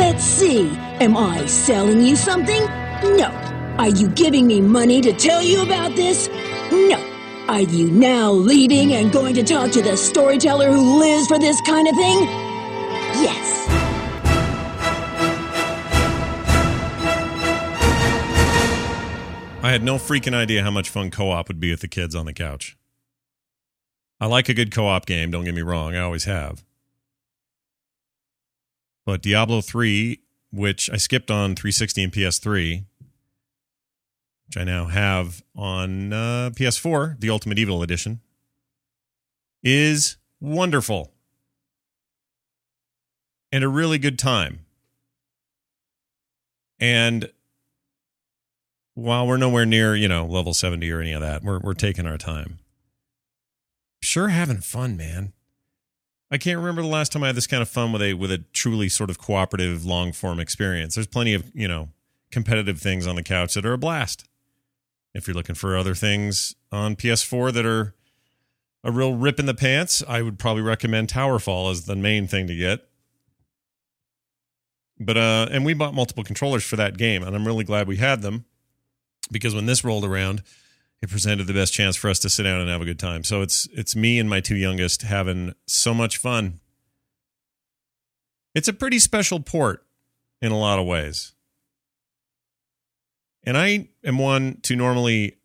Let's see. Am I selling you something? No. Are you giving me money to tell you about this? No. Are you now leaving and going to talk to the storyteller who lives for this kind of thing? Yes. I had no freaking idea how much fun co op would be with the kids on the couch. I like a good co op game, don't get me wrong, I always have. But Diablo 3, which I skipped on 360 and PS3, which I now have on uh, PS4, the Ultimate Evil Edition, is wonderful and a really good time. And while we're nowhere near, you know, level 70 or any of that, we're, we're taking our time. Sure having fun, man. I can't remember the last time I had this kind of fun with a with a truly sort of cooperative long form experience. There's plenty of, you know, competitive things on the couch that are a blast. If you're looking for other things on PS4 that are a real rip in the pants, I would probably recommend Towerfall as the main thing to get. But uh and we bought multiple controllers for that game and I'm really glad we had them because when this rolled around, it presented the best chance for us to sit down and have a good time. So it's it's me and my two youngest having so much fun. It's a pretty special port in a lot of ways. And I am one to normally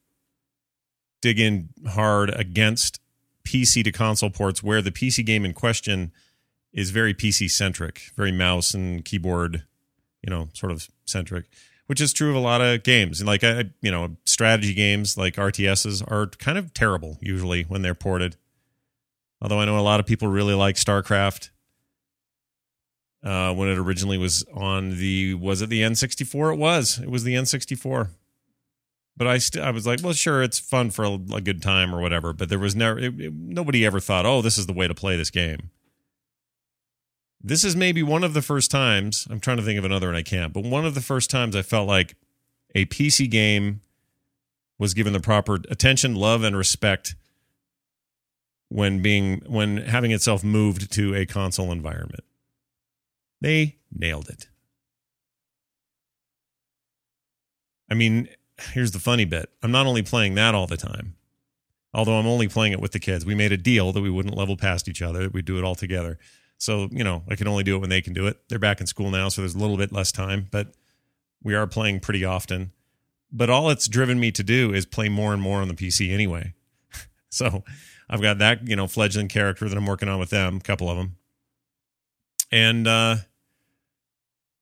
dig in hard against PC to console ports where the PC game in question is very PC centric, very mouse and keyboard, you know, sort of centric which is true of a lot of games. And like I, you know, strategy games like RTSs are kind of terrible usually when they're ported. Although I know a lot of people really like StarCraft. Uh, when it originally was on the was it the N64? It was. It was the N64. But I st- I was like, well, sure, it's fun for a, a good time or whatever. But there was never it, it, nobody ever thought, oh, this is the way to play this game this is maybe one of the first times I'm trying to think of another and I can't, but one of the first times I felt like a PC game was given the proper attention, love, and respect when being when having itself moved to a console environment. They nailed it. I mean, here's the funny bit. I'm not only playing that all the time, although I'm only playing it with the kids. We made a deal that we wouldn't level past each other, that we'd do it all together. So, you know, I can only do it when they can do it. They're back in school now, so there's a little bit less time, but we are playing pretty often. But all it's driven me to do is play more and more on the PC anyway. so I've got that, you know, fledgling character that I'm working on with them, a couple of them. And uh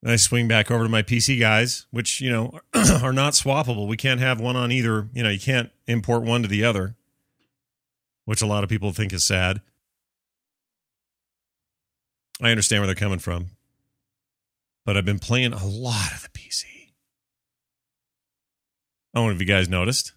I swing back over to my PC guys, which, you know, are not swappable. We can't have one on either, you know, you can't import one to the other, which a lot of people think is sad. I understand where they're coming from. But I've been playing a lot of the PC. I don't know if you guys noticed.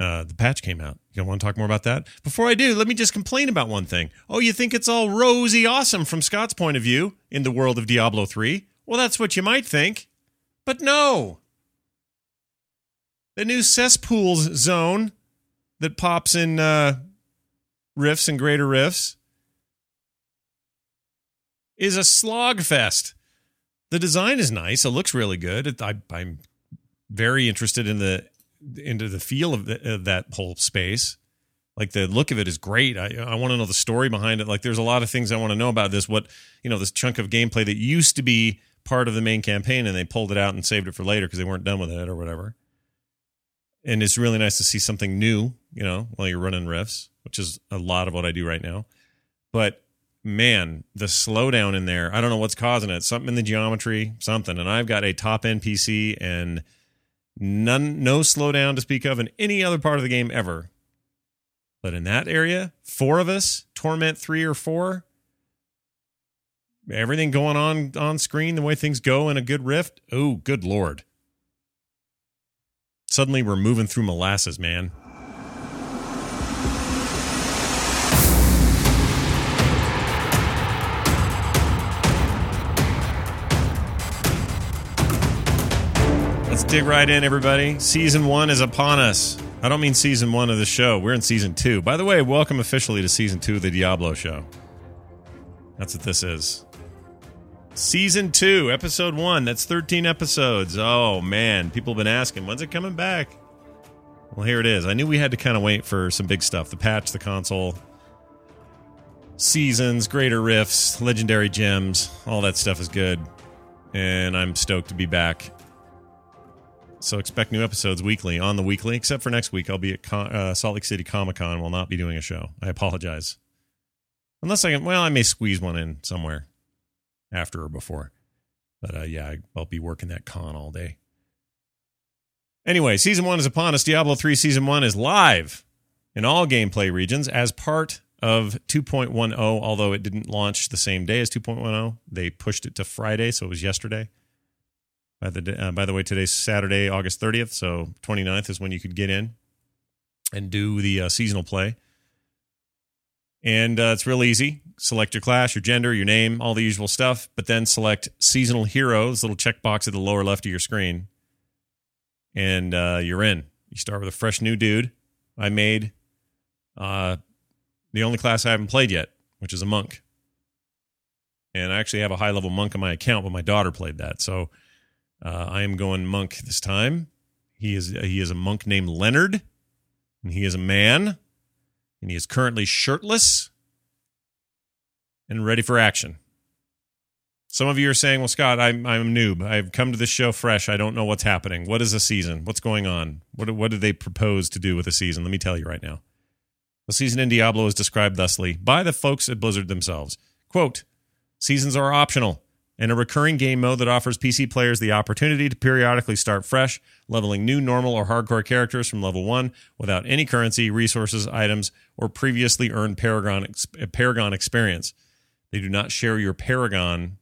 Uh, the patch came out. You want to talk more about that? Before I do, let me just complain about one thing. Oh, you think it's all rosy awesome from Scott's point of view in the world of Diablo 3? Well, that's what you might think. But no. The new cesspools zone that pops in uh, rifts and greater rifts is a slog fest. The design is nice. It looks really good. I, am very interested in the into the feel of, the, of, that whole space. Like the look of it is great. I, I want to know the story behind it. Like there's a lot of things I want to know about this. What you know, this chunk of gameplay that used to be part of the main campaign, and they pulled it out and saved it for later because they weren't done with it or whatever. And it's really nice to see something new. You know, while you're running rifts, which is a lot of what I do right now. But man, the slowdown in there, I don't know what's causing it. Something in the geometry, something. And I've got a top end PC and none no slowdown to speak of in any other part of the game ever. But in that area, four of us, Torment three or four, everything going on on screen, the way things go in a good rift. Oh, good lord. Suddenly we're moving through molasses, man. Dig right in, everybody. Season one is upon us. I don't mean season one of the show. We're in season two. By the way, welcome officially to season two of the Diablo show. That's what this is. Season two, episode one. That's 13 episodes. Oh, man. People have been asking, when's it coming back? Well, here it is. I knew we had to kind of wait for some big stuff the patch, the console, seasons, greater rifts, legendary gems. All that stuff is good. And I'm stoked to be back. So expect new episodes weekly on the weekly, except for next week. I'll be at Con- uh, Salt Lake City Comic Con. Will not be doing a show. I apologize. Unless I can, well, I may squeeze one in somewhere after or before. But uh, yeah, I'll be working that con all day. Anyway, season one is upon us. Diablo 3 season one is live in all gameplay regions as part of 2.10, although it didn't launch the same day as 2.10. They pushed it to Friday, so it was yesterday. By the, uh, by the way, today's Saturday, August 30th, so 29th is when you could get in and do the uh, seasonal play. And uh, it's real easy. Select your class, your gender, your name, all the usual stuff, but then select seasonal heroes, little checkbox at the lower left of your screen, and uh, you're in. You start with a fresh new dude. I made uh, the only class I haven't played yet, which is a monk. And I actually have a high level monk on my account, but my daughter played that. So uh, I am going monk this time. He is he is a monk named Leonard, and he is a man and he is currently shirtless and ready for action. Some of you are saying, "Well, Scott, I'm I'm a noob. I've come to this show fresh. I don't know what's happening. What is a season? What's going on? What what do they propose to do with a season?" Let me tell you right now. The season in Diablo is described thusly by the folks at Blizzard themselves. Quote, "Seasons are optional and a recurring game mode that offers PC players the opportunity to periodically start fresh, leveling new normal or hardcore characters from level 1 without any currency, resources, items, or previously earned Paragon uh, Paragon experience. They do not share your Paragon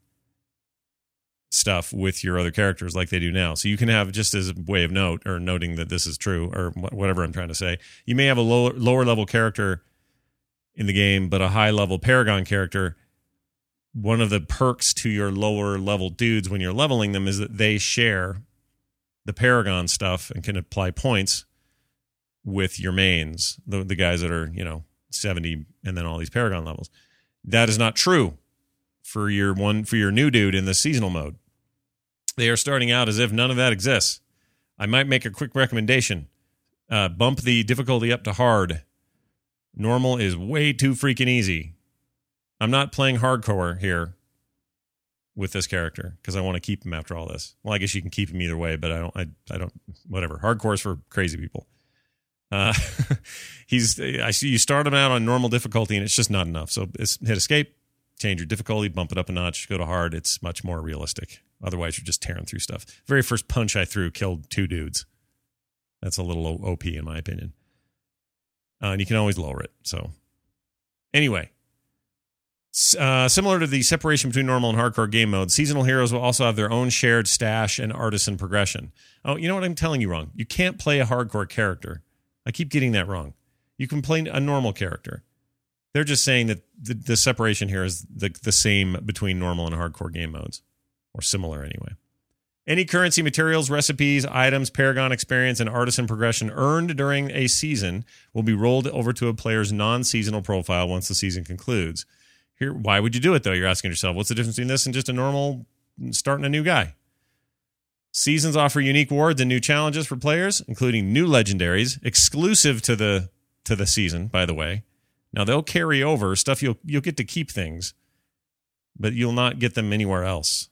stuff with your other characters like they do now. So you can have just as a way of note or noting that this is true or whatever I'm trying to say. You may have a lower lower level character in the game but a high level Paragon character one of the perks to your lower level dudes when you're leveling them is that they share the Paragon stuff and can apply points with your mains, the, the guys that are, you know, 70 and then all these Paragon levels. That is not true for your one for your new dude in the seasonal mode. They are starting out as if none of that exists. I might make a quick recommendation. Uh, bump the difficulty up to hard. Normal is way too freaking easy. I'm not playing hardcore here with this character because I want to keep him after all this. Well, I guess you can keep him either way, but I don't. I, I don't. Whatever. Hardcore is for crazy people. Uh, he's. I see you start him out on normal difficulty and it's just not enough. So hit escape, change your difficulty, bump it up a notch, go to hard. It's much more realistic. Otherwise, you're just tearing through stuff. Very first punch I threw killed two dudes. That's a little OP in my opinion. Uh, and you can always lower it. So anyway, uh, similar to the separation between normal and hardcore game modes, seasonal heroes will also have their own shared stash and artisan progression. Oh, you know what I'm telling you wrong? You can't play a hardcore character. I keep getting that wrong. You can play a normal character. They're just saying that the, the separation here is the, the same between normal and hardcore game modes, or similar anyway. Any currency, materials, recipes, items, Paragon experience, and artisan progression earned during a season will be rolled over to a player's non seasonal profile once the season concludes. Here, why would you do it though? You're asking yourself, what's the difference between this and just a normal starting a new guy? Seasons offer unique rewards and new challenges for players, including new legendaries exclusive to the to the season. By the way, now they'll carry over stuff. You'll you'll get to keep things, but you'll not get them anywhere else.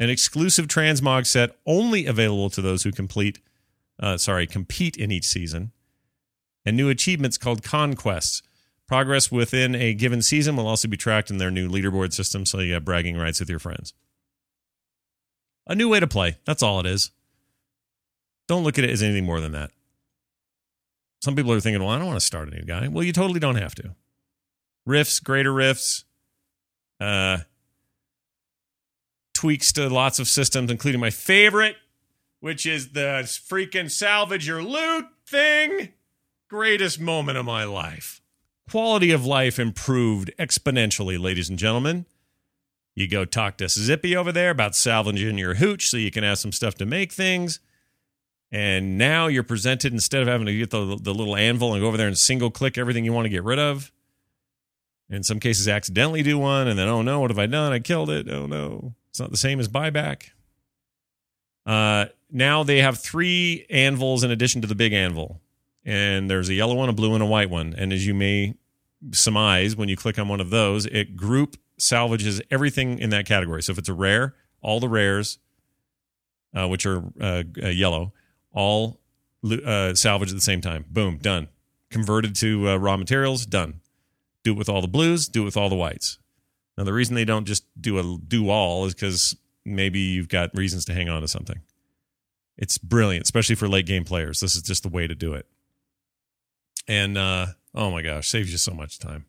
An exclusive transmog set only available to those who complete, uh, sorry, compete in each season, and new achievements called conquests Progress within a given season will also be tracked in their new leaderboard system, so you have bragging rights with your friends. A new way to play. That's all it is. Don't look at it as anything more than that. Some people are thinking, well, I don't want to start a new guy. Well, you totally don't have to. Rifts, greater rifts, uh, tweaks to lots of systems, including my favorite, which is the freaking salvage your loot thing. Greatest moment of my life quality of life improved exponentially, ladies and gentlemen. You go talk to Zippy over there about salvaging your hooch so you can have some stuff to make things. And now you're presented instead of having to get the, the little anvil and go over there and single click everything you want to get rid of. In some cases, accidentally do one, and then, oh no, what have I done? I killed it. Oh no. It's not the same as buyback. Uh, now they have three anvils in addition to the big anvil. And there's a yellow one, a blue, and a white one. And as you may surmise, when you click on one of those, it group salvages everything in that category. So if it's a rare, all the rares, uh, which are uh, uh, yellow, all uh, salvage at the same time. Boom, done. Converted to uh, raw materials, done. Do it with all the blues, do it with all the whites. Now the reason they don't just do a do all is because maybe you've got reasons to hang on to something. It's brilliant, especially for late game players. This is just the way to do it. And uh, oh my gosh, saves you so much time.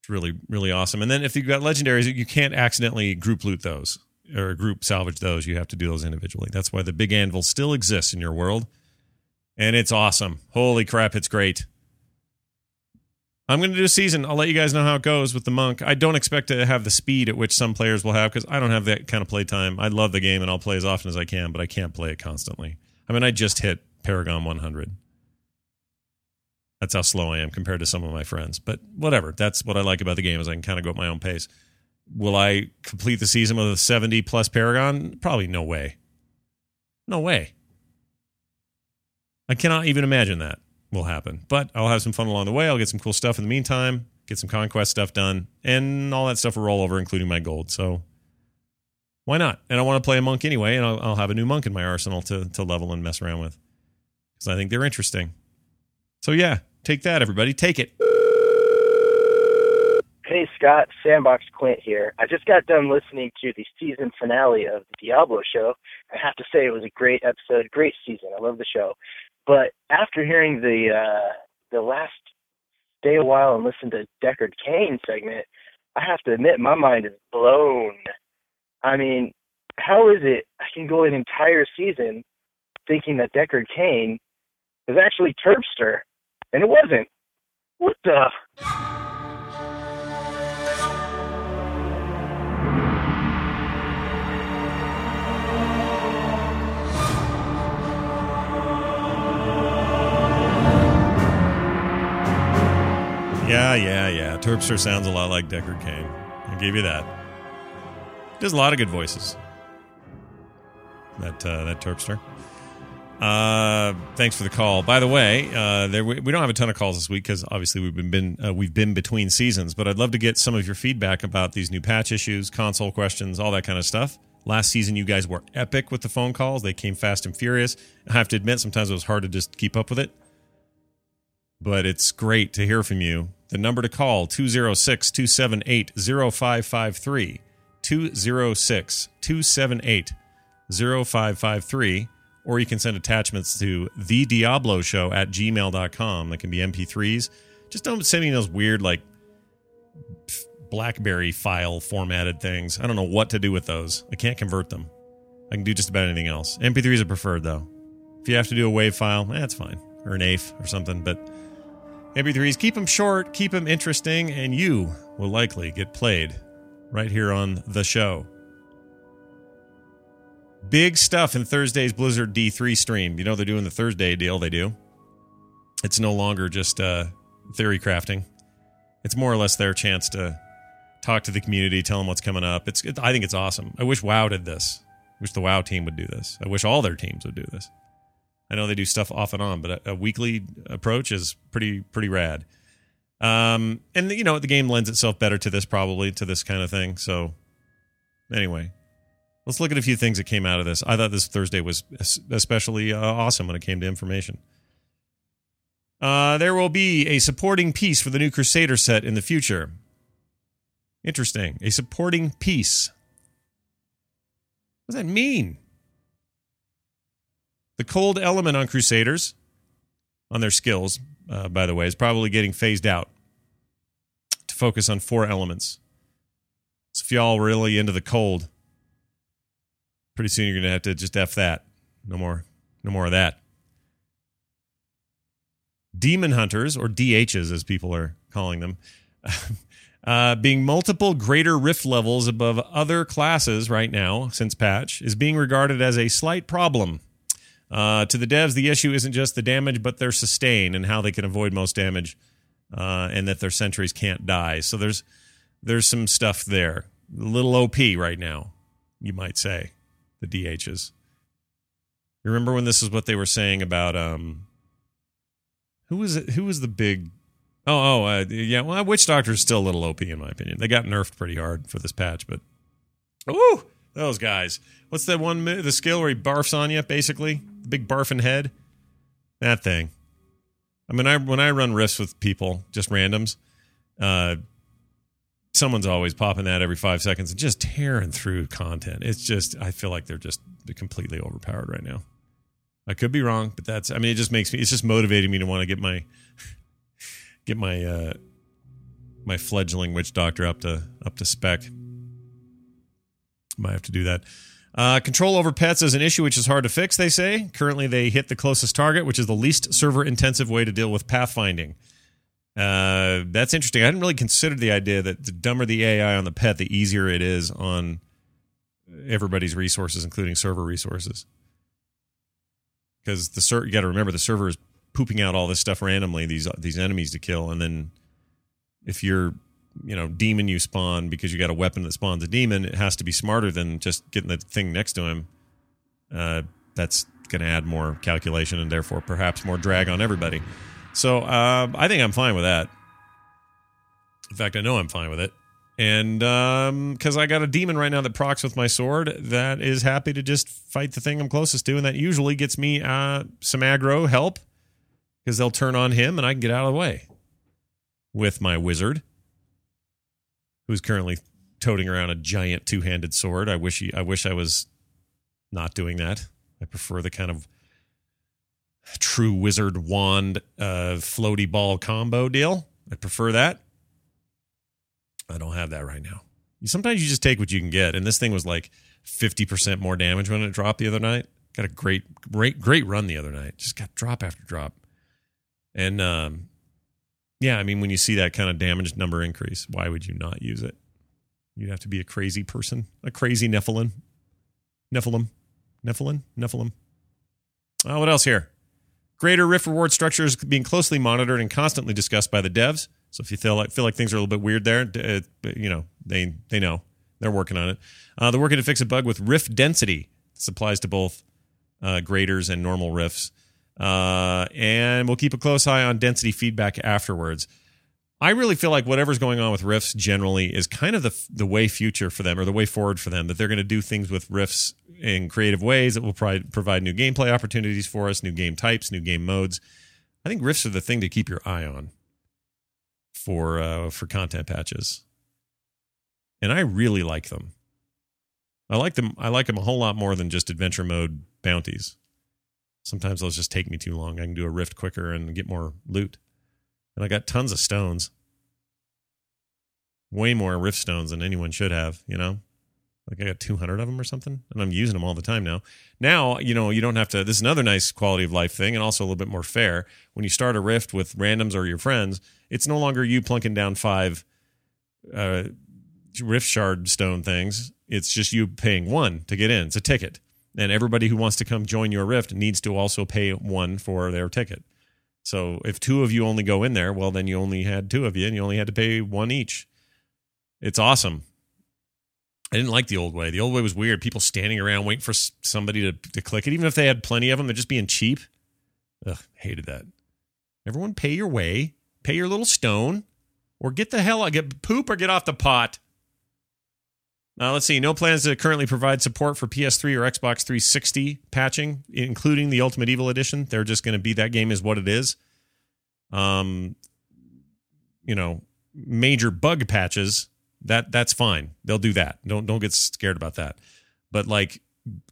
It's really, really awesome. And then if you've got legendaries, you can't accidentally group loot those or group salvage those. You have to do those individually. That's why the big anvil still exists in your world. And it's awesome. Holy crap, it's great. I'm going to do a season. I'll let you guys know how it goes with the monk. I don't expect to have the speed at which some players will have because I don't have that kind of play time. I love the game and I'll play as often as I can, but I can't play it constantly. I mean, I just hit Paragon 100. That's how slow I am compared to some of my friends. But whatever. That's what I like about the game is I can kind of go at my own pace. Will I complete the season with a 70 plus Paragon? Probably no way. No way. I cannot even imagine that will happen. But I'll have some fun along the way. I'll get some cool stuff in the meantime, get some conquest stuff done, and all that stuff will roll over, including my gold. So why not? And I want to play a monk anyway, and I'll, I'll have a new monk in my arsenal to, to level and mess around with because I think they're interesting. So yeah, take that, everybody. Take it. Hey Scott, Sandbox Clint here. I just got done listening to the season finale of the Diablo show. I have to say it was a great episode, great season. I love the show. But after hearing the uh, the last stay a while and listen to Deckard Cain segment, I have to admit my mind is blown. I mean, how is it I can go an entire season thinking that Deckard Cain is actually Terpster, and it wasn't? What the? Yeah, yeah, yeah. Terpster sounds a lot like Deckard Cain. I'll give you that. Does a lot of good voices. That uh, that Terpster. Uh, thanks for the call. By the way, uh, there we, we don't have a ton of calls this week because obviously we've been, been uh, we've been between seasons. But I'd love to get some of your feedback about these new patch issues, console questions, all that kind of stuff. Last season, you guys were epic with the phone calls. They came fast and furious. I have to admit, sometimes it was hard to just keep up with it. But it's great to hear from you. The number to call 206 278 0553. 206 278 0553. Or you can send attachments to the Diablo Show at gmail.com. That can be MP3s. Just don't send me those weird, like, Blackberry file formatted things. I don't know what to do with those. I can't convert them. I can do just about anything else. MP3s are preferred, though. If you have to do a WAV file, eh, that's fine. Or an AIF or something. But MP3s, keep them short, keep them interesting, and you will likely get played right here on the show. Big stuff in Thursday's Blizzard D3 stream. You know, they're doing the Thursday deal, they do. It's no longer just uh, theory crafting, it's more or less their chance to talk to the community, tell them what's coming up. It's, it, I think it's awesome. I wish WoW did this. I wish the WoW team would do this. I wish all their teams would do this. I know they do stuff off and on, but a, a weekly approach is pretty pretty rad. Um, and you know the game lends itself better to this probably to this kind of thing. So anyway, let's look at a few things that came out of this. I thought this Thursday was especially uh, awesome when it came to information. Uh, there will be a supporting piece for the new Crusader set in the future. Interesting. A supporting piece. What does that mean? The cold element on Crusaders, on their skills, uh, by the way, is probably getting phased out to focus on four elements. So if y'all really into the cold, pretty soon you're going to have to just F that. No more, no more of that. Demon hunters, or DHs as people are calling them, uh, being multiple greater rift levels above other classes right now since patch, is being regarded as a slight problem. Uh, to the devs, the issue isn't just the damage, but their sustain and how they can avoid most damage uh, and that their sentries can't die. So there's there's some stuff there. A little OP right now, you might say, the DHs. You remember when this is what they were saying about um who was it who was the big Oh, oh, uh, yeah. Well, Witch Doctor is still a little OP in my opinion. They got nerfed pretty hard for this patch, but ooh, those guys. What's that one? The skill where he barfs on you, basically, the big barfing head. That thing. I mean, I when I run rifts with people, just randoms, uh, someone's always popping that every five seconds and just tearing through content. It's just, I feel like they're just completely overpowered right now. I could be wrong, but that's, I mean, it just makes me, it's just motivating me to want to get my get my uh, my fledgling witch doctor up to up to spec. Might have to do that. Uh, control over pets is an issue which is hard to fix, they say. Currently, they hit the closest target, which is the least server intensive way to deal with pathfinding. Uh, that's interesting. I hadn't really considered the idea that the dumber the AI on the pet, the easier it is on everybody's resources, including server resources. Because the ser- you got to remember the server is pooping out all this stuff randomly these these enemies to kill and then if you're you know demon you spawn because you got a weapon that spawns a demon it has to be smarter than just getting the thing next to him uh, that's going to add more calculation and therefore perhaps more drag on everybody so uh, i think i'm fine with that in fact i know i'm fine with it and because um, i got a demon right now that procs with my sword that is happy to just fight the thing i'm closest to and that usually gets me uh, some aggro help because they'll turn on him and I can get out of the way with my wizard, who's currently toting around a giant two-handed sword. I wish he, I wish I was not doing that. I prefer the kind of true wizard wand uh, floaty ball combo deal. I prefer that. I don't have that right now. You sometimes you just take what you can get, and this thing was like fifty percent more damage when it dropped the other night. Got a great, great, great run the other night. Just got drop after drop. And um, yeah, I mean, when you see that kind of damage number increase, why would you not use it? You'd have to be a crazy person, a crazy Nephilim. Nephilim. Nephilim? Nephilim. Oh, what else here? Greater Rift reward structure is being closely monitored and constantly discussed by the devs. So if you feel like feel like things are a little bit weird there, uh, you know they they know they're working on it. Uh, they're working to fix a bug with rift density. This applies to both uh, graders and normal rifts. Uh, and we'll keep a close eye on density feedback afterwards. I really feel like whatever's going on with rifts generally is kind of the the way future for them or the way forward for them that they're going to do things with rifts in creative ways that will provide provide new gameplay opportunities for us, new game types, new game modes. I think rifts are the thing to keep your eye on for uh, for content patches, and I really like them. I like them. I like them a whole lot more than just adventure mode bounties. Sometimes those just take me too long. I can do a rift quicker and get more loot. And I got tons of stones. Way more rift stones than anyone should have, you know? Like I got 200 of them or something, and I'm using them all the time now. Now, you know, you don't have to. This is another nice quality of life thing, and also a little bit more fair. When you start a rift with randoms or your friends, it's no longer you plunking down five uh, rift shard stone things. It's just you paying one to get in. It's a ticket and everybody who wants to come join your rift needs to also pay one for their ticket. So if two of you only go in there, well, then you only had two of you, and you only had to pay one each. It's awesome. I didn't like the old way. The old way was weird. People standing around waiting for somebody to, to click it, even if they had plenty of them. They're just being cheap. Ugh, hated that. Everyone, pay your way, pay your little stone, or get the hell out. Get poop or get off the pot. Uh, let's see. No plans to currently provide support for PS3 or Xbox 360 patching, including the Ultimate Evil Edition. They're just going to be that game is what it is. Um, you know, major bug patches that that's fine. They'll do that. Don't don't get scared about that. But like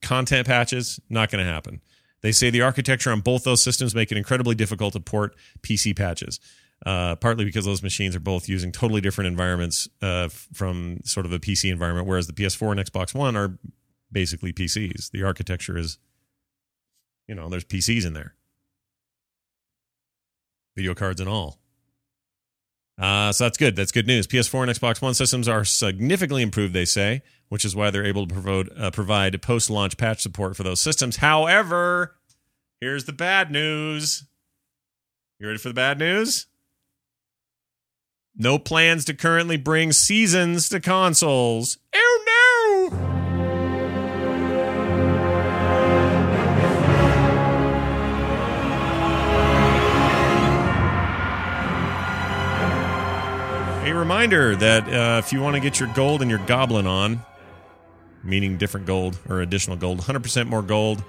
content patches, not going to happen. They say the architecture on both those systems make it incredibly difficult to port PC patches uh, partly because those machines are both using totally different environments uh, from sort of a PC environment, whereas the PS4 and Xbox One are basically PCs. The architecture is, you know, there's PCs in there, video cards and all. Uh, so that's good. That's good news. PS4 and Xbox One systems are significantly improved, they say, which is why they're able to provide, uh, provide post launch patch support for those systems. However, here's the bad news. You ready for the bad news? No plans to currently bring seasons to consoles. Oh no! A reminder that uh, if you want to get your gold and your goblin on, meaning different gold or additional gold, 100% more gold,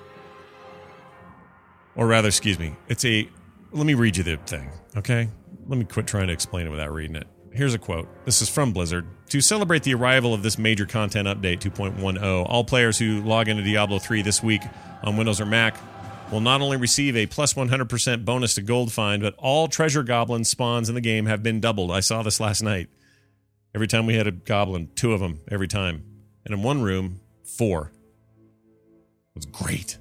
or rather, excuse me, it's a. Let me read you the thing, okay? Let me quit trying to explain it without reading it. Here's a quote. This is from Blizzard. To celebrate the arrival of this major content update 2.10, all players who log into Diablo 3 this week on Windows or Mac will not only receive a plus 100% bonus to gold find, but all treasure goblin spawns in the game have been doubled. I saw this last night. Every time we had a goblin, two of them every time. And in one room, four. It was great.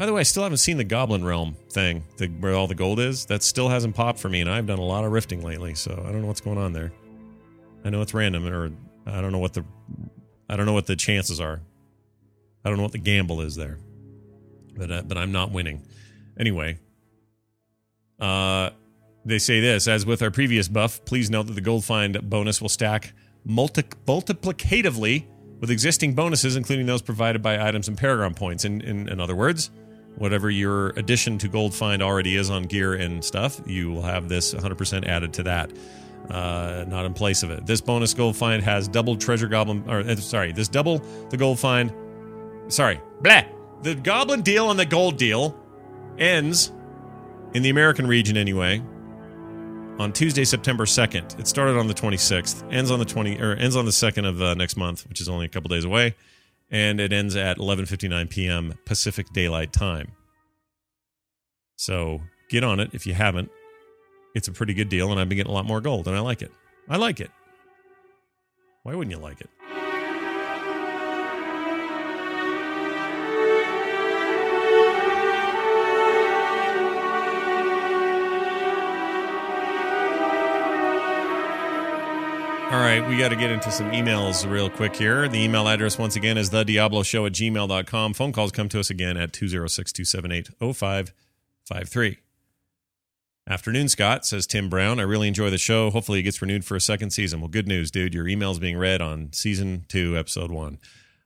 By the way, I still haven't seen the Goblin Realm thing, the, where all the gold is. That still hasn't popped for me, and I've done a lot of rifting lately, so I don't know what's going on there. I know it's random, or I don't know what the I don't know what the chances are. I don't know what the gamble is there, but uh, but I'm not winning. Anyway, uh, they say this as with our previous buff. Please note that the gold find bonus will stack multi- multiplicatively with existing bonuses, including those provided by items and paragon points. In, in, in other words, whatever your addition to gold find already is on gear and stuff, you will have this 100% added to that. Uh, not in place of it. This bonus gold find has double treasure goblin, or uh, sorry, this double the gold find. Sorry, blah. The goblin deal and the gold deal ends in the American region anyway on Tuesday, September 2nd. It started on the 26th, ends on the 20 or ends on the 2nd of uh, next month, which is only a couple days away, and it ends at 11:59 p.m. Pacific Daylight Time. So, get on it if you haven't. It's a pretty good deal and I've been getting a lot more gold and I like it. I like it. Why wouldn't you like it? All right, we got to get into some emails real quick here. The email address, once again, is thediabloshow at gmail.com. Phone calls come to us again at 206 278 0553. Afternoon, Scott, says Tim Brown. I really enjoy the show. Hopefully, it gets renewed for a second season. Well, good news, dude. Your email's being read on season two, episode one.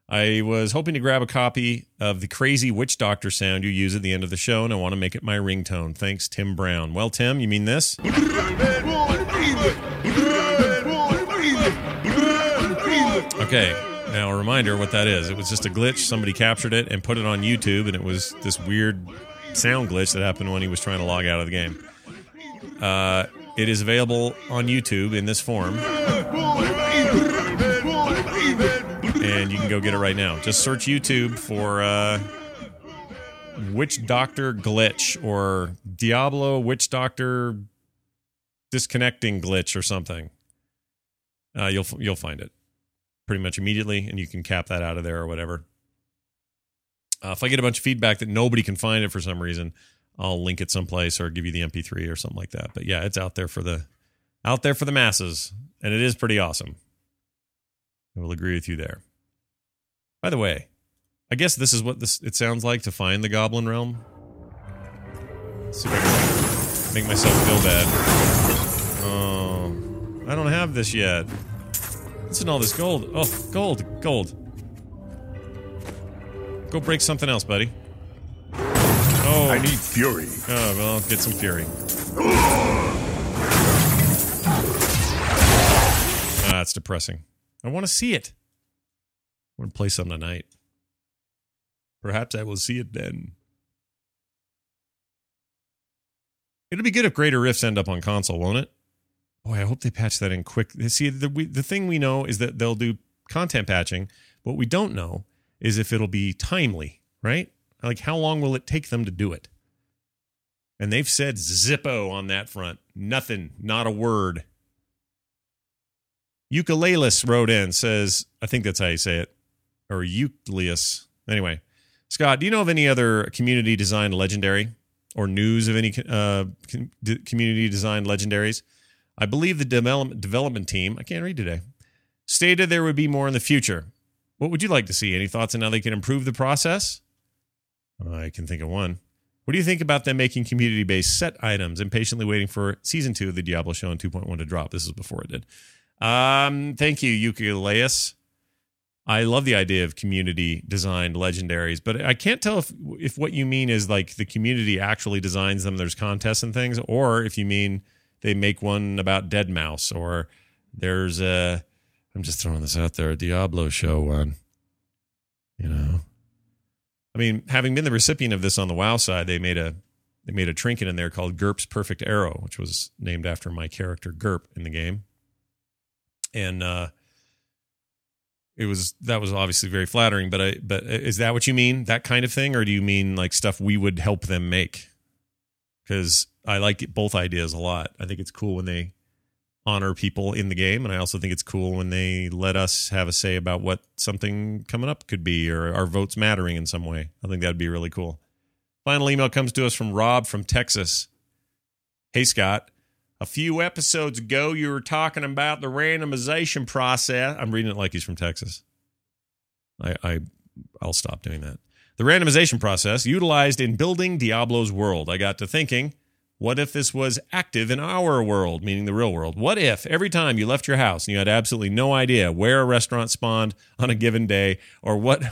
I was hoping to grab a copy of the crazy witch doctor sound you use at the end of the show, and I want to make it my ringtone. Thanks, Tim Brown. Well, Tim, you mean this? Okay. Now, a reminder what that is. It was just a glitch. Somebody captured it and put it on YouTube, and it was this weird sound glitch that happened when he was trying to log out of the game. Uh, it is available on YouTube in this form. And you can go get it right now. Just search YouTube for uh, Witch Doctor Glitch or Diablo Witch Doctor Disconnecting Glitch or something. Uh, you'll you'll find it pretty much immediately, and you can cap that out of there or whatever. Uh, if I get a bunch of feedback that nobody can find it for some reason, I'll link it someplace or give you the MP3 or something like that. But yeah, it's out there for the out there for the masses, and it is pretty awesome. I will agree with you there. By the way, I guess this is what this it sounds like to find the Goblin Realm. Let's see if I can make myself feel bad. Oh, I don't have this yet. Listen to all this gold. Oh, gold, gold. Go break something else, buddy. Oh, I need fury. Oh, well, get some fury. Ah, that's depressing. I want to see it. I want to play some tonight. Perhaps I will see it then. It'll be good if Greater Rifts end up on console, won't it? Boy, I hope they patch that in quick. See, the we, the thing we know is that they'll do content patching. What we don't know is if it'll be timely, right? Like, how long will it take them to do it? And they've said zippo on that front. Nothing, not a word. Ukulelis wrote in, says, I think that's how you say it, or Eucleus. Anyway, Scott, do you know of any other community designed legendary or news of any uh, community designed legendaries? I believe the development development team, I can't read today, stated there would be more in the future. What would you like to see? Any thoughts on how they can improve the process? I can think of one. What do you think about them making community based set items? Impatiently waiting for season two of the Diablo show in 2.1 to drop. This is before it did. Um, thank you, Eucaleus. I love the idea of community designed legendaries, but I can't tell if if what you mean is like the community actually designs them. There's contests and things, or if you mean they make one about Dead Mouse, or there's a. I'm just throwing this out there. A Diablo show one. You know, I mean, having been the recipient of this on the WoW side, they made a they made a trinket in there called Gerp's Perfect Arrow, which was named after my character Gerp in the game, and. uh it was that was obviously very flattering but i but is that what you mean that kind of thing or do you mean like stuff we would help them make because i like both ideas a lot i think it's cool when they honor people in the game and i also think it's cool when they let us have a say about what something coming up could be or our votes mattering in some way i think that'd be really cool final email comes to us from rob from texas hey scott a few episodes ago, you were talking about the randomization process. I'm reading it like he's from Texas. I, I I'll stop doing that. The randomization process utilized in building Diablo's world. I got to thinking, what if this was active in our world, meaning the real world? What if every time you left your house and you had absolutely no idea where a restaurant spawned on a given day, or what,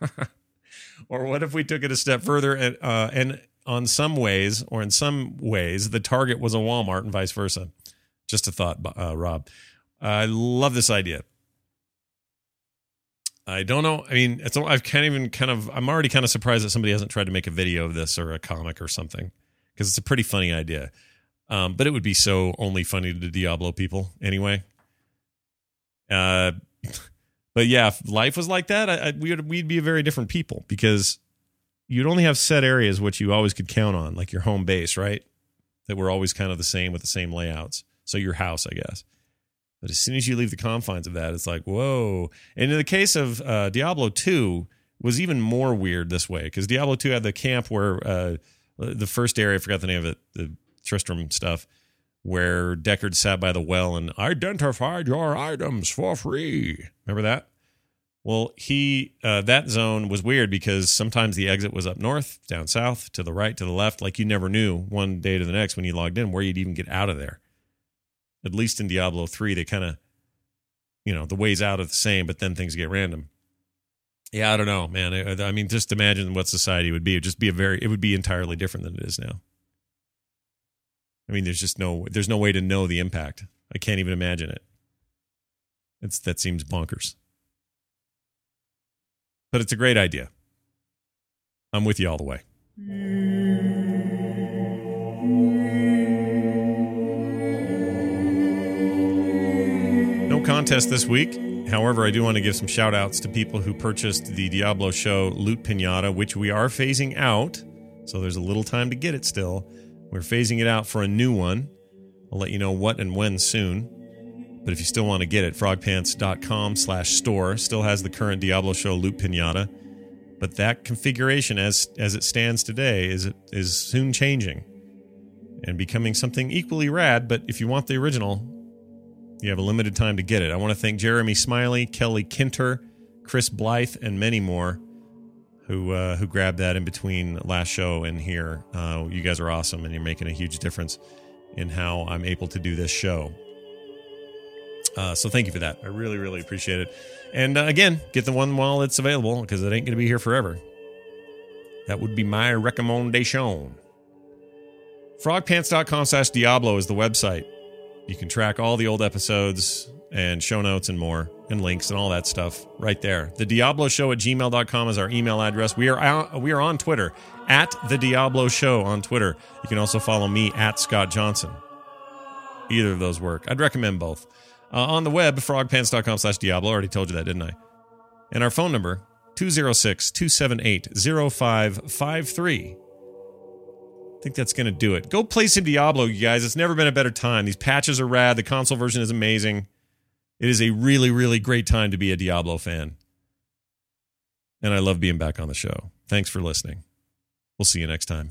or what if we took it a step further and, uh, and on some ways, or in some ways, the target was a Walmart and vice versa. Just a thought, uh, Rob. I love this idea. I don't know. I mean, it's I've kind even kind of I'm already kind of surprised that somebody hasn't tried to make a video of this or a comic or something because it's a pretty funny idea. Um, but it would be so only funny to Diablo people anyway. Uh, but yeah, if life was like that, I, I, we would we'd be very different people because you'd only have set areas which you always could count on, like your home base, right? That were always kind of the same with the same layouts. So your house, I guess. But as soon as you leave the confines of that, it's like, whoa. And in the case of uh, Diablo 2, was even more weird this way because Diablo 2 had the camp where uh, the first area, I forgot the name of it, the Tristram stuff, where Deckard sat by the well and identified your items for free. Remember that? Well, he uh, that zone was weird because sometimes the exit was up north, down south, to the right, to the left. Like you never knew one day to the next when you logged in where you'd even get out of there. At least in Diablo three, they kind of, you know, the ways out are the same, but then things get random. Yeah, I don't know, man. I, I mean, just imagine what society would be. It'd just be a very, it would be entirely different than it is now. I mean, there's just no, there's no way to know the impact. I can't even imagine it. It's that seems bonkers but it's a great idea. I'm with you all the way. No contest this week. However, I do want to give some shout outs to people who purchased the Diablo Show Loot Pinata, which we are phasing out. So there's a little time to get it still. We're phasing it out for a new one. I'll let you know what and when soon. But if you still want to get it, frogpants.com slash store still has the current Diablo Show loot pinata. But that configuration as as it stands today is is soon changing and becoming something equally rad. But if you want the original, you have a limited time to get it. I want to thank Jeremy Smiley, Kelly Kinter, Chris Blythe, and many more who uh, who grabbed that in between last show and here. Uh, you guys are awesome, and you're making a huge difference in how I'm able to do this show. Uh, so thank you for that. I really, really appreciate it. And uh, again, get the one while it's available because it ain't going to be here forever. That would be my recommendation. Frogpants.com slash Diablo is the website. You can track all the old episodes and show notes and more and links and all that stuff right there. The Diablo Show at gmail.com is our email address. We are out, we are on Twitter at the Diablo Show on Twitter. You can also follow me at Scott Johnson. Either of those work. I'd recommend both. Uh, on the web, frogpants.com slash Diablo. Already told you that, didn't I? And our phone number, 206 278 0553. Think that's going to do it. Go play some Diablo, you guys. It's never been a better time. These patches are rad. The console version is amazing. It is a really, really great time to be a Diablo fan. And I love being back on the show. Thanks for listening. We'll see you next time.